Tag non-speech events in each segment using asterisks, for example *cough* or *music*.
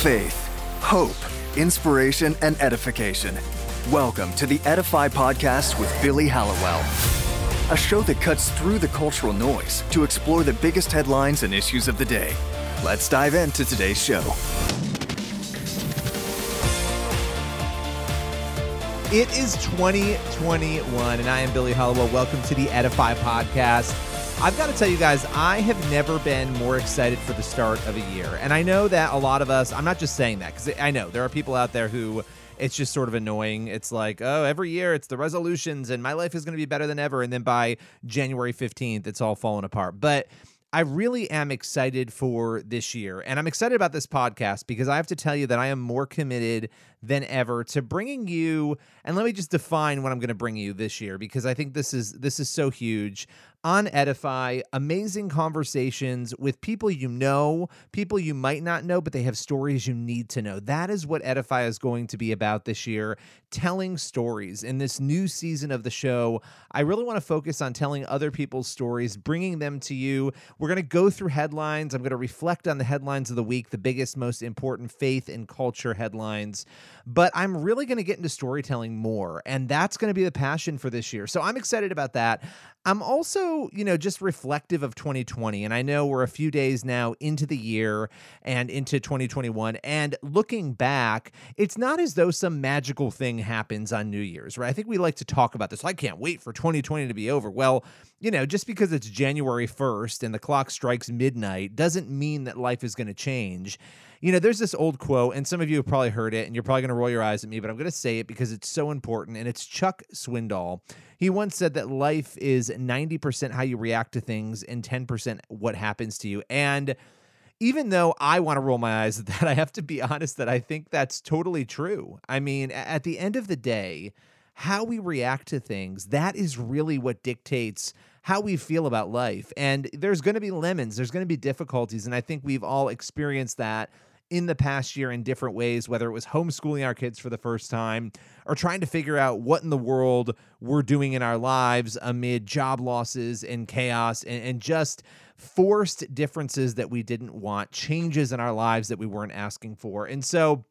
faith, hope, inspiration, and edification. Welcome to the Edify Podcast with Billy Hallowell, a show that cuts through the cultural noise to explore the biggest headlines and issues of the day. Let's dive into today's show. It is 2021, and I am Billy Hallowell. Welcome to the Edify Podcast. I've got to tell you guys, I have never been more excited for the start of a year. And I know that a lot of us, I'm not just saying that, because I know there are people out there who it's just sort of annoying. It's like, oh, every year it's the resolutions and my life is going to be better than ever. And then by January 15th, it's all falling apart. But I really am excited for this year. And I'm excited about this podcast because I have to tell you that I am more committed than ever to bringing you and let me just define what I'm going to bring you this year because I think this is this is so huge on Edify, amazing conversations with people you know, people you might not know, but they have stories you need to know. That is what Edify is going to be about this year telling stories. In this new season of the show, I really want to focus on telling other people's stories, bringing them to you. We're going to go through headlines. I'm going to reflect on the headlines of the week, the biggest, most important faith and culture headlines. But I'm really going to get into storytelling more, and that's going to be the passion for this year. So I'm excited about that. I'm also, you know, just reflective of 2020. And I know we're a few days now into the year and into 2021. And looking back, it's not as though some magical thing happens on New Year's, right? I think we like to talk about this. I can't wait for 2020 to be over. Well, you know, just because it's January 1st and the clock strikes midnight doesn't mean that life is going to change. You know, there's this old quote, and some of you have probably heard it, and you're probably going to roll your eyes at me, but I'm going to say it because it's so important. And it's Chuck Swindoll. He once said that life is 90% how you react to things and 10% what happens to you. And even though I want to roll my eyes at that, *laughs* I have to be honest that I think that's totally true. I mean, at the end of the day, how we react to things, that is really what dictates how we feel about life. And there's going to be lemons, there's going to be difficulties. And I think we've all experienced that in the past year in different ways, whether it was homeschooling our kids for the first time or trying to figure out what in the world we're doing in our lives amid job losses and chaos and, and just forced differences that we didn't want, changes in our lives that we weren't asking for. And so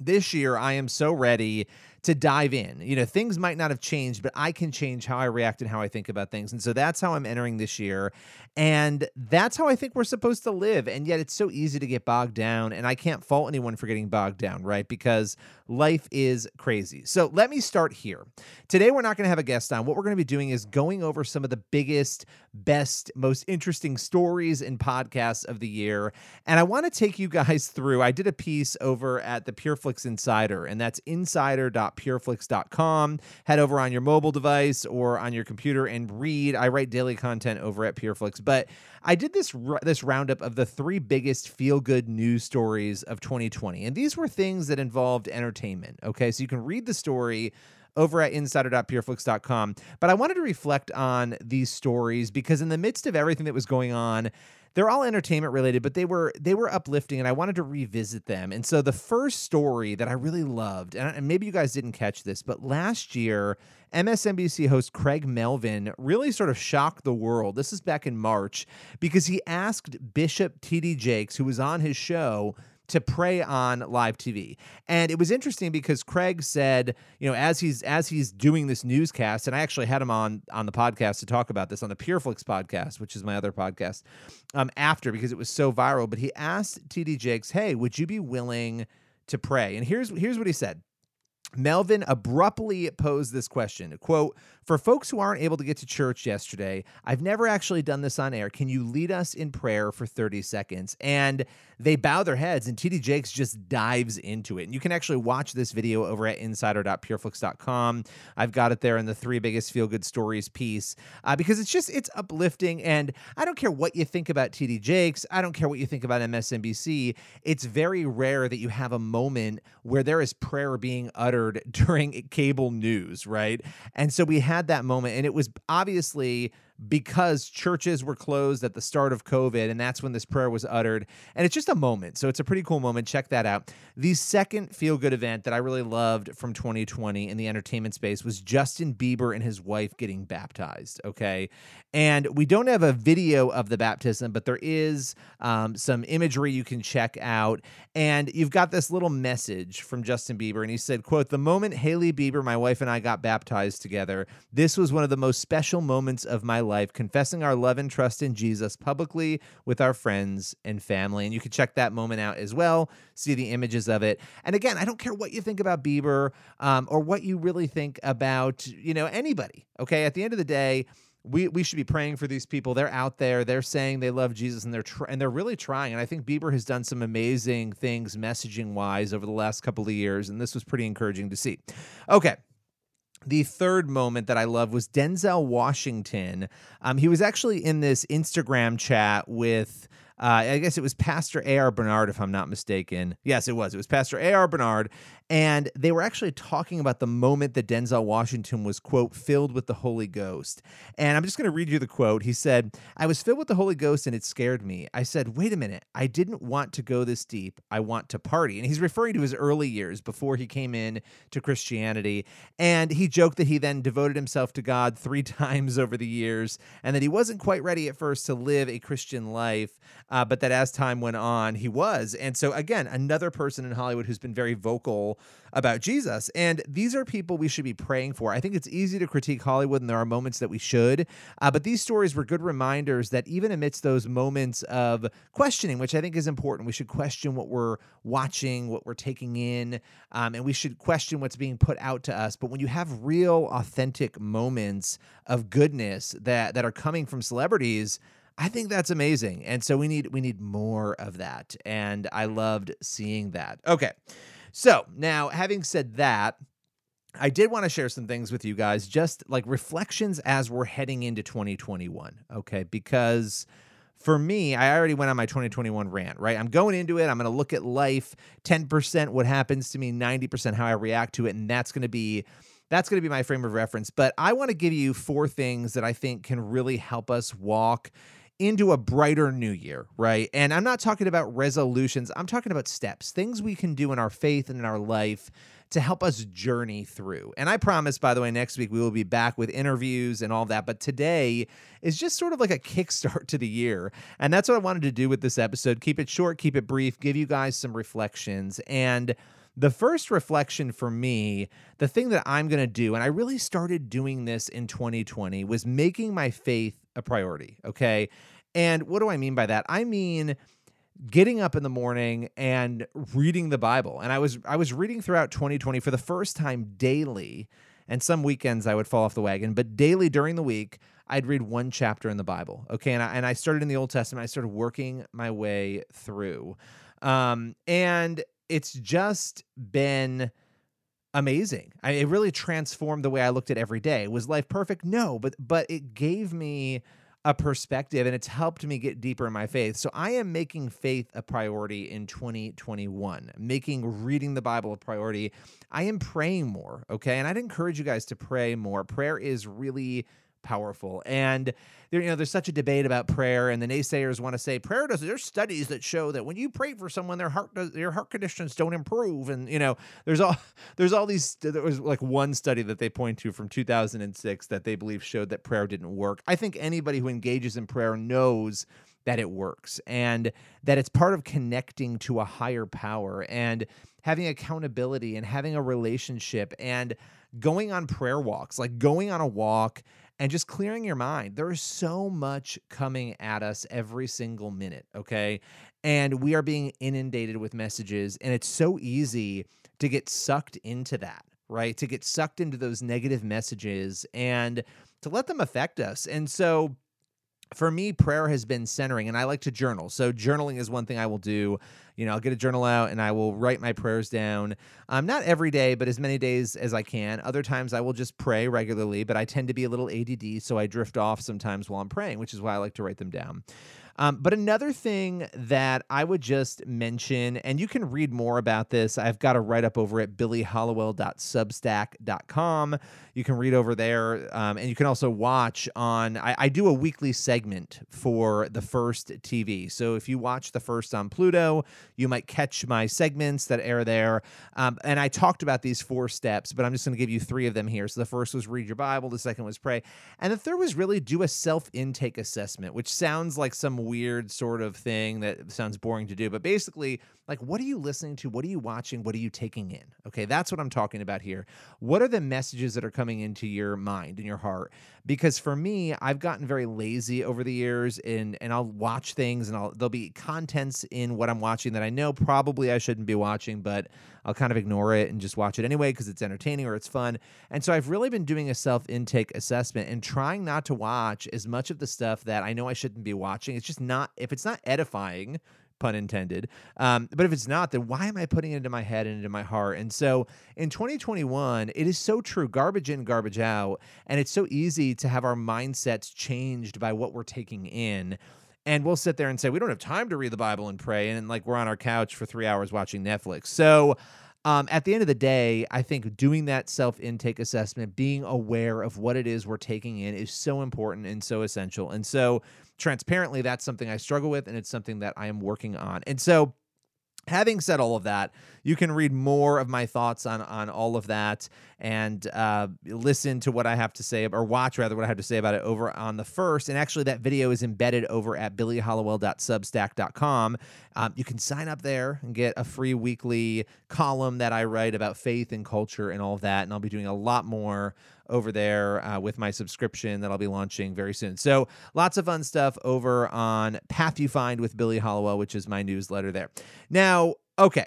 this year, I am so ready to dive in. You know, things might not have changed, but I can change how I react and how I think about things. And so that's how I'm entering this year. And that's how I think we're supposed to live. And yet it's so easy to get bogged down. And I can't fault anyone for getting bogged down, right? Because life is crazy. So let me start here. Today, we're not going to have a guest on. What we're going to be doing is going over some of the biggest, best, most interesting stories and podcasts of the year. And I want to take you guys *laughs* through. I did a piece over at the PureFlix Insider, and that's insider.com pureflix.com. Head over on your mobile device or on your computer and read. I write daily content over at Pureflix, but I did this this roundup of the three biggest feel good news stories of 2020, and these were things that involved entertainment. Okay, so you can read the story over at insider.pureflix.com. But I wanted to reflect on these stories because in the midst of everything that was going on, they're all entertainment related, but they were they were uplifting, and I wanted to revisit them. And so the first story that I really loved, and maybe you guys didn't catch this, but last year MSNBC host Craig Melvin really sort of shocked the world. This is back in March because he asked Bishop T.D. Jakes, who was on his show to pray on live TV. And it was interesting because Craig said, you know, as he's as he's doing this newscast, and I actually had him on on the podcast to talk about this on the Pureflix podcast, which is my other podcast, um, after because it was so viral. But he asked TD Jakes, hey, would you be willing to pray? And here's here's what he said. Melvin abruptly posed this question quote, For folks who aren't able to get to church yesterday, I've never actually done this on air. Can you lead us in prayer for 30 seconds? And they bow their heads, and TD Jakes just dives into it. And you can actually watch this video over at insider.pureflix.com. I've got it there in the three biggest feel good stories piece uh, because it's just, it's uplifting. And I don't care what you think about TD Jakes, I don't care what you think about MSNBC. It's very rare that you have a moment where there is prayer being uttered *laughs* during cable news, right? And so we had that moment, and it was obviously because churches were closed at the start of COVID, and that's when this prayer was uttered. And it's just a moment. So it's a pretty cool moment. Check that out. The second feel good event that I really loved from 2020 in the entertainment space was Justin Bieber and his wife getting baptized. Okay. And we don't have a video of the baptism, but there is um, some imagery you can check out. And you've got this little message from Justin Bieber. And he said, quote, the moment Hailey Bieber, my wife, and I got baptized together, this was one of the most special moments of my life, confessing our love and trust in Jesus publicly with our friends and family. And you can check that moment out as well, see the images of it. And again, I don't care what you think about Bieber um, or what you really think about, you know, anybody. Okay. At the end of the day, we, we should be praying for these people. They're out there. They're saying they love Jesus, and they're tr- and they're really trying. And I think Bieber has done some amazing things messaging wise over the last couple of years, and this was pretty encouraging to see. Okay, the third moment that I love was Denzel Washington. Um, he was actually in this Instagram chat with uh, I guess it was Pastor A.R. Bernard, if I'm not mistaken. Yes, it was. It was Pastor A.R. Bernard. And they were actually talking about the moment that Denzel Washington was, quote, filled with the Holy Ghost. And I'm just going to read you the quote. He said, I was filled with the Holy Ghost and it scared me. I said, wait a minute. I didn't want to go this deep. I want to party. And he's referring to his early years before he came in to Christianity. And he joked that he then devoted himself to God three *laughs* times over the years and that he wasn't quite ready at first to live a Christian life uh, but that as time went on, he was. And so, again, another person in Hollywood who's been very vocal about Jesus. And these are people we should be praying for. I think it's easy to critique Hollywood, and there are moments that we should. Uh, but these stories were good reminders that even amidst those moments of questioning, which I think is important, we should question what we're watching, what we're taking in, um, and we should question what's being put out to us. But when you have real, authentic moments of goodness that that are coming from celebrities, I think that's amazing. And so we need we need more of that. And I loved seeing that. Okay. So, now having said that, I did want to share some things with you guys, just like reflections as we're heading into 2021. Okay. Because for me, I already went on my 2021 rant, right? I'm going into it. I'm going to look at life 10% what happens to me, 90% how I react to it. And that's going to be. That's going to be my frame of reference. But I want to give you four things that I think can really help us walk into a brighter new year, right? And I'm not talking about resolutions, I'm talking about steps, things we can do in our faith and in our life to help us journey through. And I promise, by the way, next week we will be back with interviews and all that. But today is just sort of like a *laughs* kickstart to the year. And that's what I wanted to do with this episode. Keep it short, keep it brief, give you guys some reflections. And the first reflection for me, the thing that I'm going to do, and I really started doing this in 2020, was making my faith a priority. Okay. And what do I mean by that? I mean, getting up in the morning and reading the Bible. And I was I was reading throughout 2020 for the first time daily. And some weekends I would fall off the wagon, but daily during the week, I'd read one chapter in the Bible. Okay. And I, and I started in the Old Testament. I started working my way through. Um, and it's just been amazing. I, it really transformed the way I looked at every day. Was life perfect? No, but but it gave me a perspective and it's helped me get deeper in my faith. So I am making faith a priority in 2021, making reading the Bible a priority. I am praying more, okay? And I'd encourage you guys to pray more. Prayer is really powerful. And there, you know, there's such a debate about prayer, and the naysayers want to say prayer does. There's studies that show that when you pray for someone, their heart does, their heart conditions don't improve, and you know, there's all *laughs* there's all these. There was like one study that they point to from 2006 that they believe showed that prayer didn't work. I think anybody who engages in prayer knows that it works and that it's part of connecting to a higher power and having accountability and having a relationship and going on prayer walks, like going on a walk and just clearing your mind. There is so much coming at us every single minute, okay? And we are being inundated with messages, and it's so easy to get sucked into that, right? To get sucked into those negative messages and to let them affect us. And so, for me, prayer has been centering, and I like to journal. So, journaling is one thing I will do. You know, I'll get a journal out and I will write my prayers down. Um, not every day, but as many days as I can. Other times I will just pray regularly, but I tend to be a little ADD, so I drift off sometimes while I'm praying, which is why I like to write them down. Um, but another thing that I would just mention, and you can read more about this, I've got a write up over at billyhallowell.substack.com. You can read over there, um, and you can also watch on. I, I do a weekly segment for the first TV. So if you watch the first on Pluto, you might catch my segments that air there. Um, and I talked about these four steps, but I'm just going to give you three of them here. So the first was read your Bible, the second was pray, and the third was really do a self intake assessment, which sounds like some weird sort of thing that sounds boring to do. But basically, like, what are you listening to? What are you watching? What are you taking in? Okay, that's what I'm talking about here. What are the messages that are coming into your mind and your heart? Because for me, I've gotten very lazy over the years, and and I'll watch things, and I'll there'll be contents in what I'm watching that I know probably I shouldn't be watching, but I'll kind of ignore it and just watch it anyway because it's entertaining or it's fun. And so I've really been doing a self intake assessment and trying not to watch as much of the stuff that I know I shouldn't be watching. It's just not if it's not edifying pun intended. Um, but if it's not, then why am I putting it into my head and into my heart? And so in 2021, it is so true garbage in, garbage out. And it's so easy to have our mindsets changed by what we're taking in. And we'll sit there and say, we don't have time to read the Bible and pray. And like we're on our couch for three hours watching Netflix. So, um, at the end of the day, I think doing that self intake assessment, being aware of what it is we're taking in is so important and so essential. And so, transparently, that's something I struggle with, and it's something that I am working on. And so, having said all of that, you can read more of my thoughts on on all of that and uh, listen to what I have to say or watch rather what I have to say about it over on the first. And actually, that video is embedded over at billyhallowell.substack.com. Um, you can sign up there and get a free weekly column that I write about faith and culture and all of that. And I'll be doing a lot more over there uh, with my subscription that I'll be launching very soon. So lots of fun stuff over on Pathufind with Billy Hallowell, which is my newsletter there. Now, okay.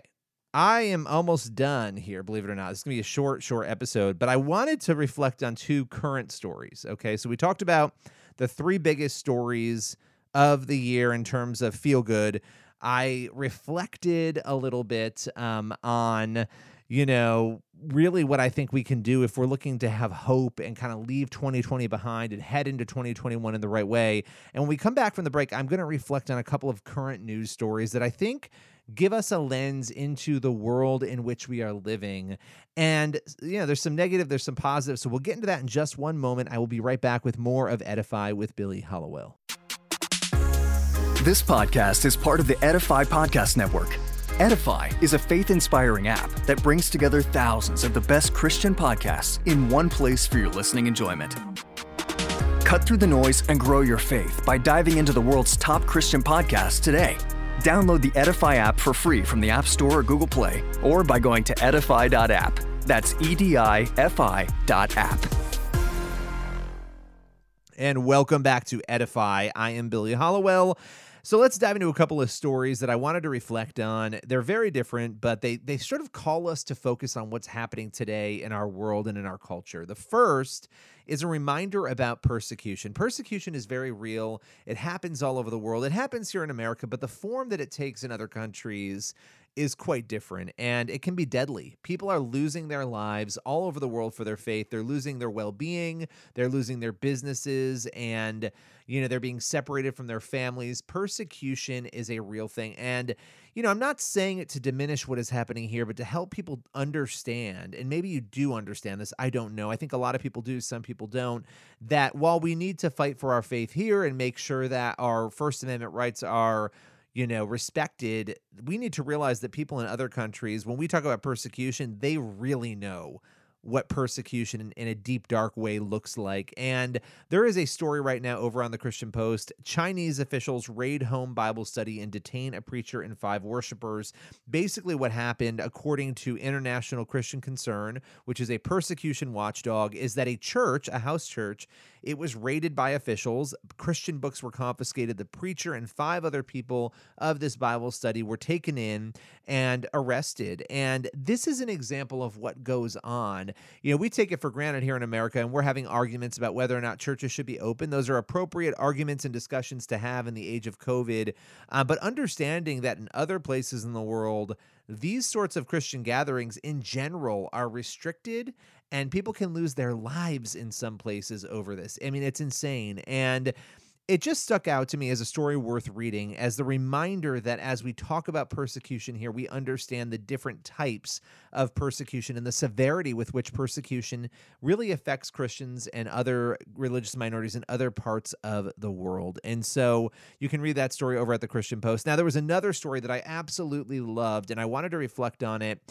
I am almost done here, believe it or not. Is going to be a short, short episode, but I wanted to reflect on two current stories. Okay. So we talked about the three biggest stories of the year in terms of feel good. I reflected a little bit um, on you know, really what I think we can do if we're looking to have hope and kind of leave 2020 behind and head into 2021 in the right way. And when we come back from the break, I'm going to reflect on a couple of current news stories that I think give us a lens into the world in which we are living. And, you know, there's some negative, there's some positive. So we'll get into that in just one moment. I will be right back with more of Edify with Billy Hallowell. This podcast is part of the Edify Podcast Network. Edify is a faith inspiring app that brings together thousands of the best Christian podcasts in one place for your listening enjoyment. Cut through the noise and grow your faith by diving into the world's top Christian podcasts today. Download the Edify app for free from the App Store or Google Play, or by going to edify.app. That's E D I F I dot app. And welcome back to Edify. I am Billy Hallowell. So let's dive into a couple of stories that I wanted to reflect on. They're very different, but they they sort of call us to focus on what's happening today in our world and in our culture. The first is a reminder about persecution. Persecution is very real. It happens all over the world. It happens here in America, but the form that it takes in other countries is quite different and it can be deadly. People are losing their lives all over the world for their faith. They're losing their well-being, they're losing their businesses and you know, they're being separated from their families. Persecution is a real thing and you know, I'm not saying it to diminish what is happening here, but to help people understand, and maybe you do understand this, I don't know. I think a lot of people do, some people don't, that while we need to fight for our faith here and make sure that our First Amendment rights are you know, respected, we need to realize that people in other countries, when we talk about persecution, they really know what persecution in, a deep, dark way looks like. And there is a story right now over on the Christian Post. Chinese officials raid home Bible study and detain a preacher and five worshipers. Basically, what happened, according to International Christian Concern, which is a persecution watchdog, is that a church, a house church, it was raided by officials. Christian books were confiscated. The preacher and five other people of this Bible study were taken in and arrested. And this is an example of what goes on. You know, we take it for granted here in America, and we're having arguments about whether or not churches should be open. Those are appropriate arguments and discussions to have in the age of COVID. Uh, but understanding that in other places in the world, these sorts of Christian gatherings in general are restricted and people can lose their lives in some places over this. I mean, it's insane. And it just stuck out to me as a story worth reading, as the reminder that as we talk about persecution here, we understand the different types of persecution and the severity with which persecution really affects Christians and other religious minorities in other parts of the world. And so you can read that story over at the Christian Post. Now, there was another story that I absolutely loved, and I wanted to reflect on it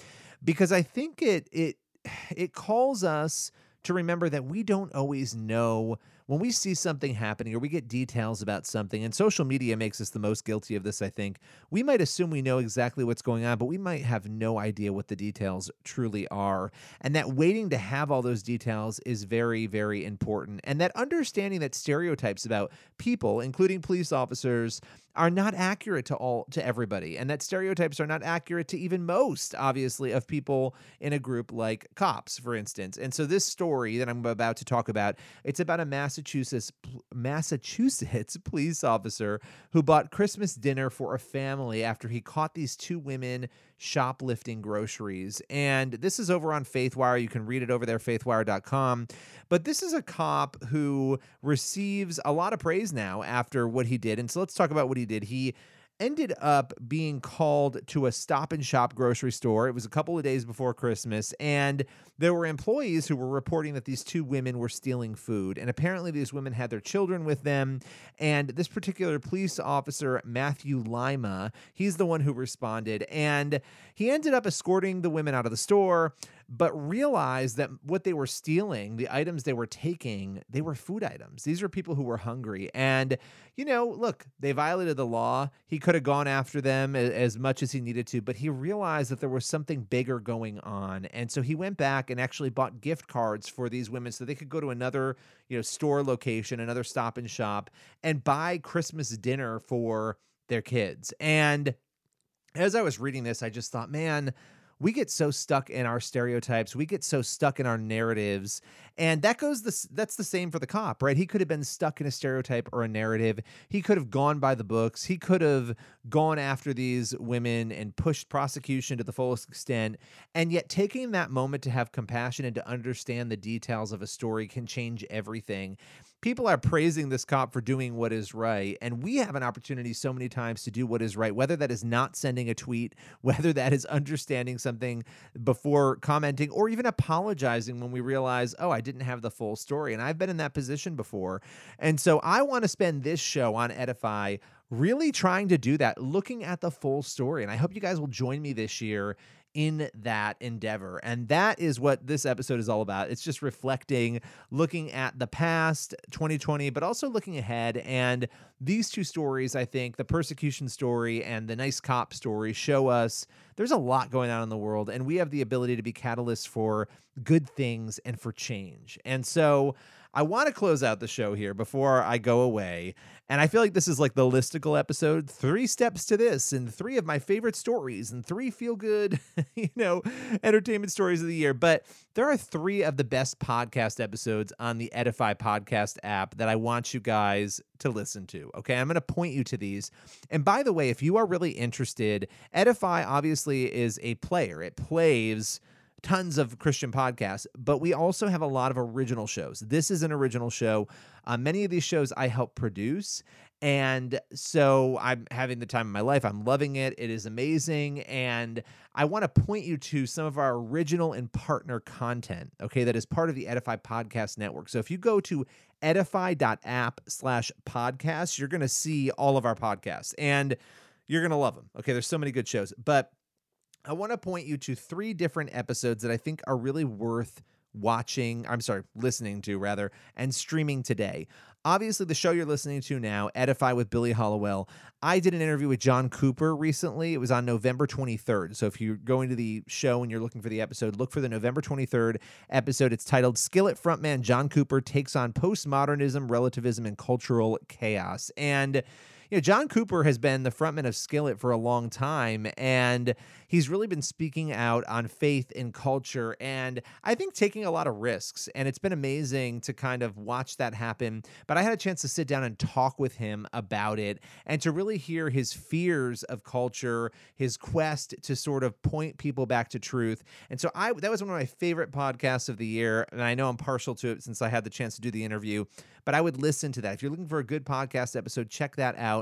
because I think it it *sighs* it calls us to remember that we don't always know when we see something happening or we get details about something, and social media makes us the most guilty of this, I think, we might assume we know exactly what's going on, but we might have no idea what the details truly are. And that waiting to have all those details is very, very important. And that understanding that stereotypes about people, including police officers, are not accurate to all to everybody and that stereotypes are not accurate to even most obviously of people in a group like cops for instance. And so this story that i'm about to talk about it's about a massachusetts massachusetts *laughs* police officer who bought christmas dinner for a family after he caught these two women shoplifting groceries. And this is over on faithwire. You can read it over there faithwire.com but this is a cop who receives a lot of praise now after what he did. And so let's talk about what he did. He ended up being called to a stop and shop grocery store. It was a couple of days before Christmas, and there were employees who were reporting that these two women were stealing food. And apparently, these women had their children with them. And this particular police officer, Matthew Lima, he's the one who responded. And he ended up escorting the women out of the store but realized that what they were stealing, the items they were taking, they were food items. These were people who were hungry. And, you know, look, they violated the law. He could have gone after them as much as he needed to, but he realized that there was something bigger going on. And so he went back and actually bought gift cards for these women so they could go to another, you know, store location, another stop and shop, and buy Christmas dinner for their kids. And as I was reading this, I just thought, man, we get so stuck in our stereotypes we get so stuck in our narratives and that goes the that's the same for the cop right? He could have been stuck in a stereotype or a narrative. He could have gone by the books. He could have gone after these women and pushed prosecution to the fullest extent. And yet taking that moment to have compassion and to understand the details of a story can change everything people are praising this cop for doing what is right. And we have an opportunity so many times to do what is right, whether that is not sending a tweet, *laughs* whether that is understanding something before commenting, or even apologizing when we realize, oh, I didn't have the full story. And I've been in that position before. And so I want to spend this show on Edify really trying to do that, looking at the full story. And I hope you guys will join me this year in that endeavor. And that is what this episode is all about. It's just reflecting, looking at the past, 2020, but also looking ahead. And these two stories, I think, the persecution story and the nice cop story, show us there's a lot going on in the world, and we have the ability to be catalysts for good things and for change. And so, I want to close out the show here before I go away. And I feel like this is like the listicle episode three steps to this, and three of my favorite stories, and three feel good, *laughs* you know, entertainment stories of the year. But there are three of the best podcast episodes on the Edify podcast app that I want you guys to listen to. Okay. I'm going to point you to these. And by the way, if you are really interested, Edify obviously is a player, it plays tons of Christian podcasts, but we also have a lot of original shows. This is an original show. Uh, many of these shows I help produce. And so I'm having the time of my life. I'm loving it. It is amazing. And I want to point you to some of our original and partner content, okay, that is part of the Edify Podcast Network. So if you go to edify.app slash podcast, you're going to see all of our podcasts and you're going to love them. Okay, there's so many good shows. But I want to point you to three different episodes that I think are really worth watching, I'm sorry, listening to rather, and streaming today. Obviously, the show you're listening to now, Edify with Billy Hallowell. I did an interview with John Cooper recently. It was on November 23rd. So if you're going to the show and you're looking for the episode, look for the November 23rd episode. It's titled Skillet Frontman John Cooper Takes on Postmodernism, Relativism, and Cultural Chaos. And you know, John Cooper has been the frontman of Skillet for a long time, and he's really been speaking out on faith and culture, and I think taking a lot of risks. And it's been amazing to kind of watch that happen. But I had a chance to sit down and talk with him about it, and to really hear his fears of culture, his quest to sort of point people back to truth. And so I that was one of my favorite podcasts of the year, and I know I'm partial to it since I had the chance to do the interview. But I would listen to that. If you're looking for a good podcast episode, check that out.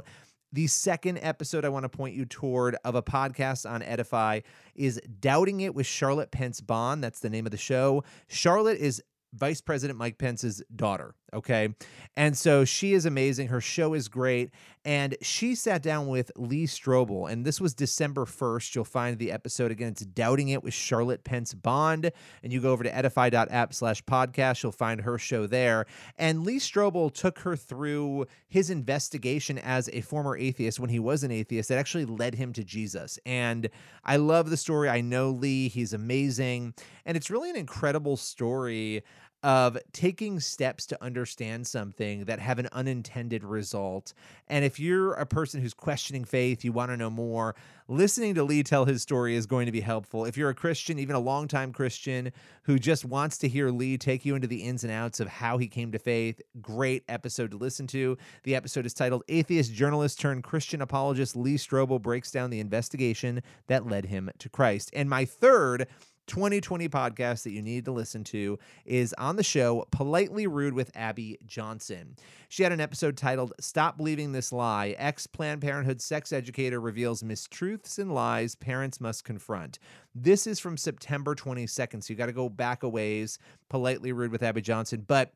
The second episode I want to point you toward of a podcast on Edify is Doubting It with Charlotte Pence Bond. That's the name of the show. Charlotte is Vice President Mike Pence's daughter. Okay. And so she is amazing. Her show is great. And she sat down with Lee Strobel. And this was December 1st. You'll find the episode again. It's Doubting It with Charlotte Pence Bond. And you go over to edify.app slash podcast. You'll find her show there. And Lee Strobel took her through his investigation as a former atheist when he was an atheist that actually led him to Jesus. And I love the story. I know Lee, he's amazing. And it's really an incredible story of taking steps to understand something that have an unintended result. And if you're a person who's questioning faith, you want to know more, listening to Lee tell his story is going to be helpful. If you're a Christian, even a longtime Christian who just wants to hear Lee take you into the ins and outs of how he came to faith, great episode to listen to. The episode is titled Atheist Journalist Turned Christian Apologist Lee Strobel Breaks Down the Investigation That Led Him to Christ. And my third 2020 podcast that you need to listen to is on the show Politely Rude with Abby Johnson. She had an episode titled Stop Believing This Lie. Ex Planned Parenthood sex educator reveals mistruths and lies parents must confront. This is from September 22nd, so you got to go back a ways. Politely Rude with Abby Johnson. But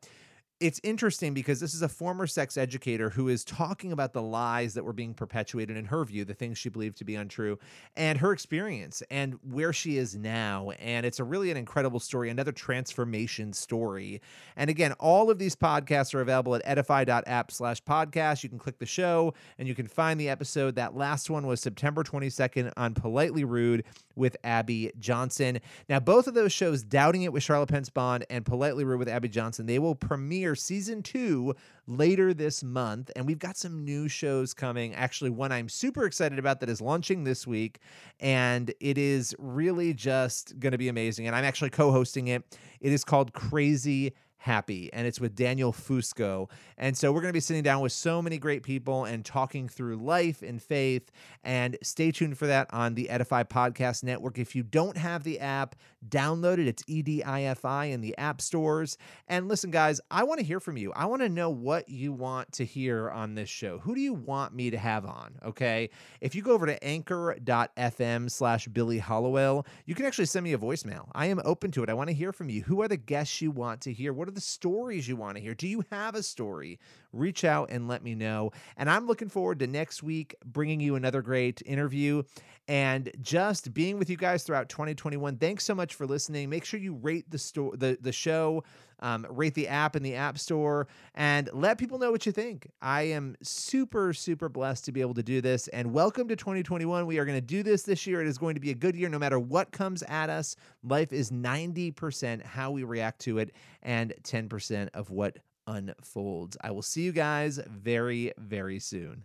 it's interesting because this is a former sex educator who is talking about the lies that were being perpetuated in her view, the things she believed to be untrue, and her experience and where she is now. And it's a really an incredible story, another transformation story. And again, all of these podcasts are available at edify.app slash podcast. You can click the show and you can find the episode. That last one was September 22nd on Politely Rude with Abby Johnson. Now, both of those shows, Doubting It with Charlotte Pence Bond and Politely Rude with Abby Johnson, they will premiere premiere season two later this month. And we've got some new shows coming. Actually, one I'm super excited about that is launching this week. And it is really just going to be amazing. And I'm actually co hosting it. It is called Crazy happy and it's with Daniel Fusco. And so we're going to be sitting down with so many great people and talking through life and faith and stay tuned for that on the Edify Podcast Network. If you don't have the app, download it. It's EDIFI in the app stores. And listen guys, I want to hear from you. I want to know what you want to hear on this show. Who do you want me to have on, okay? If you go over to anchor.fm slash Billy Hallowell, you can actually send me a voicemail. I am open to it. I want to hear from you. Who are the guests you want to hear? What are the stories you want to hear? Do you have a story? Reach out and let me know. And I'm looking forward to next week bringing you another great interview and just being with you guys throughout 2021. Thanks so much for listening. Make sure you rate the store the the show, um, rate the app in the app store, and let people know what you think. I am super super blessed to be able to do this. And welcome to 2021. We are going to do this this year. It is going to be a good year, no matter what comes at us. Life is 90% how we react to it, and 10% of what unfolds. I will see you guys very very soon.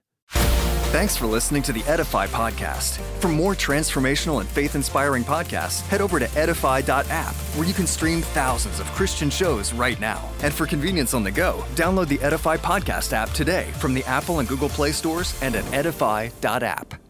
Thanks for listening to the Edify podcast. For more transformational and faith inspiring podcasts, head over to edify.app, where you can stream thousands of Christian shows right now. And for convenience on the go, download the Edify podcast app today from the Apple and Google Play stores and at edify.app.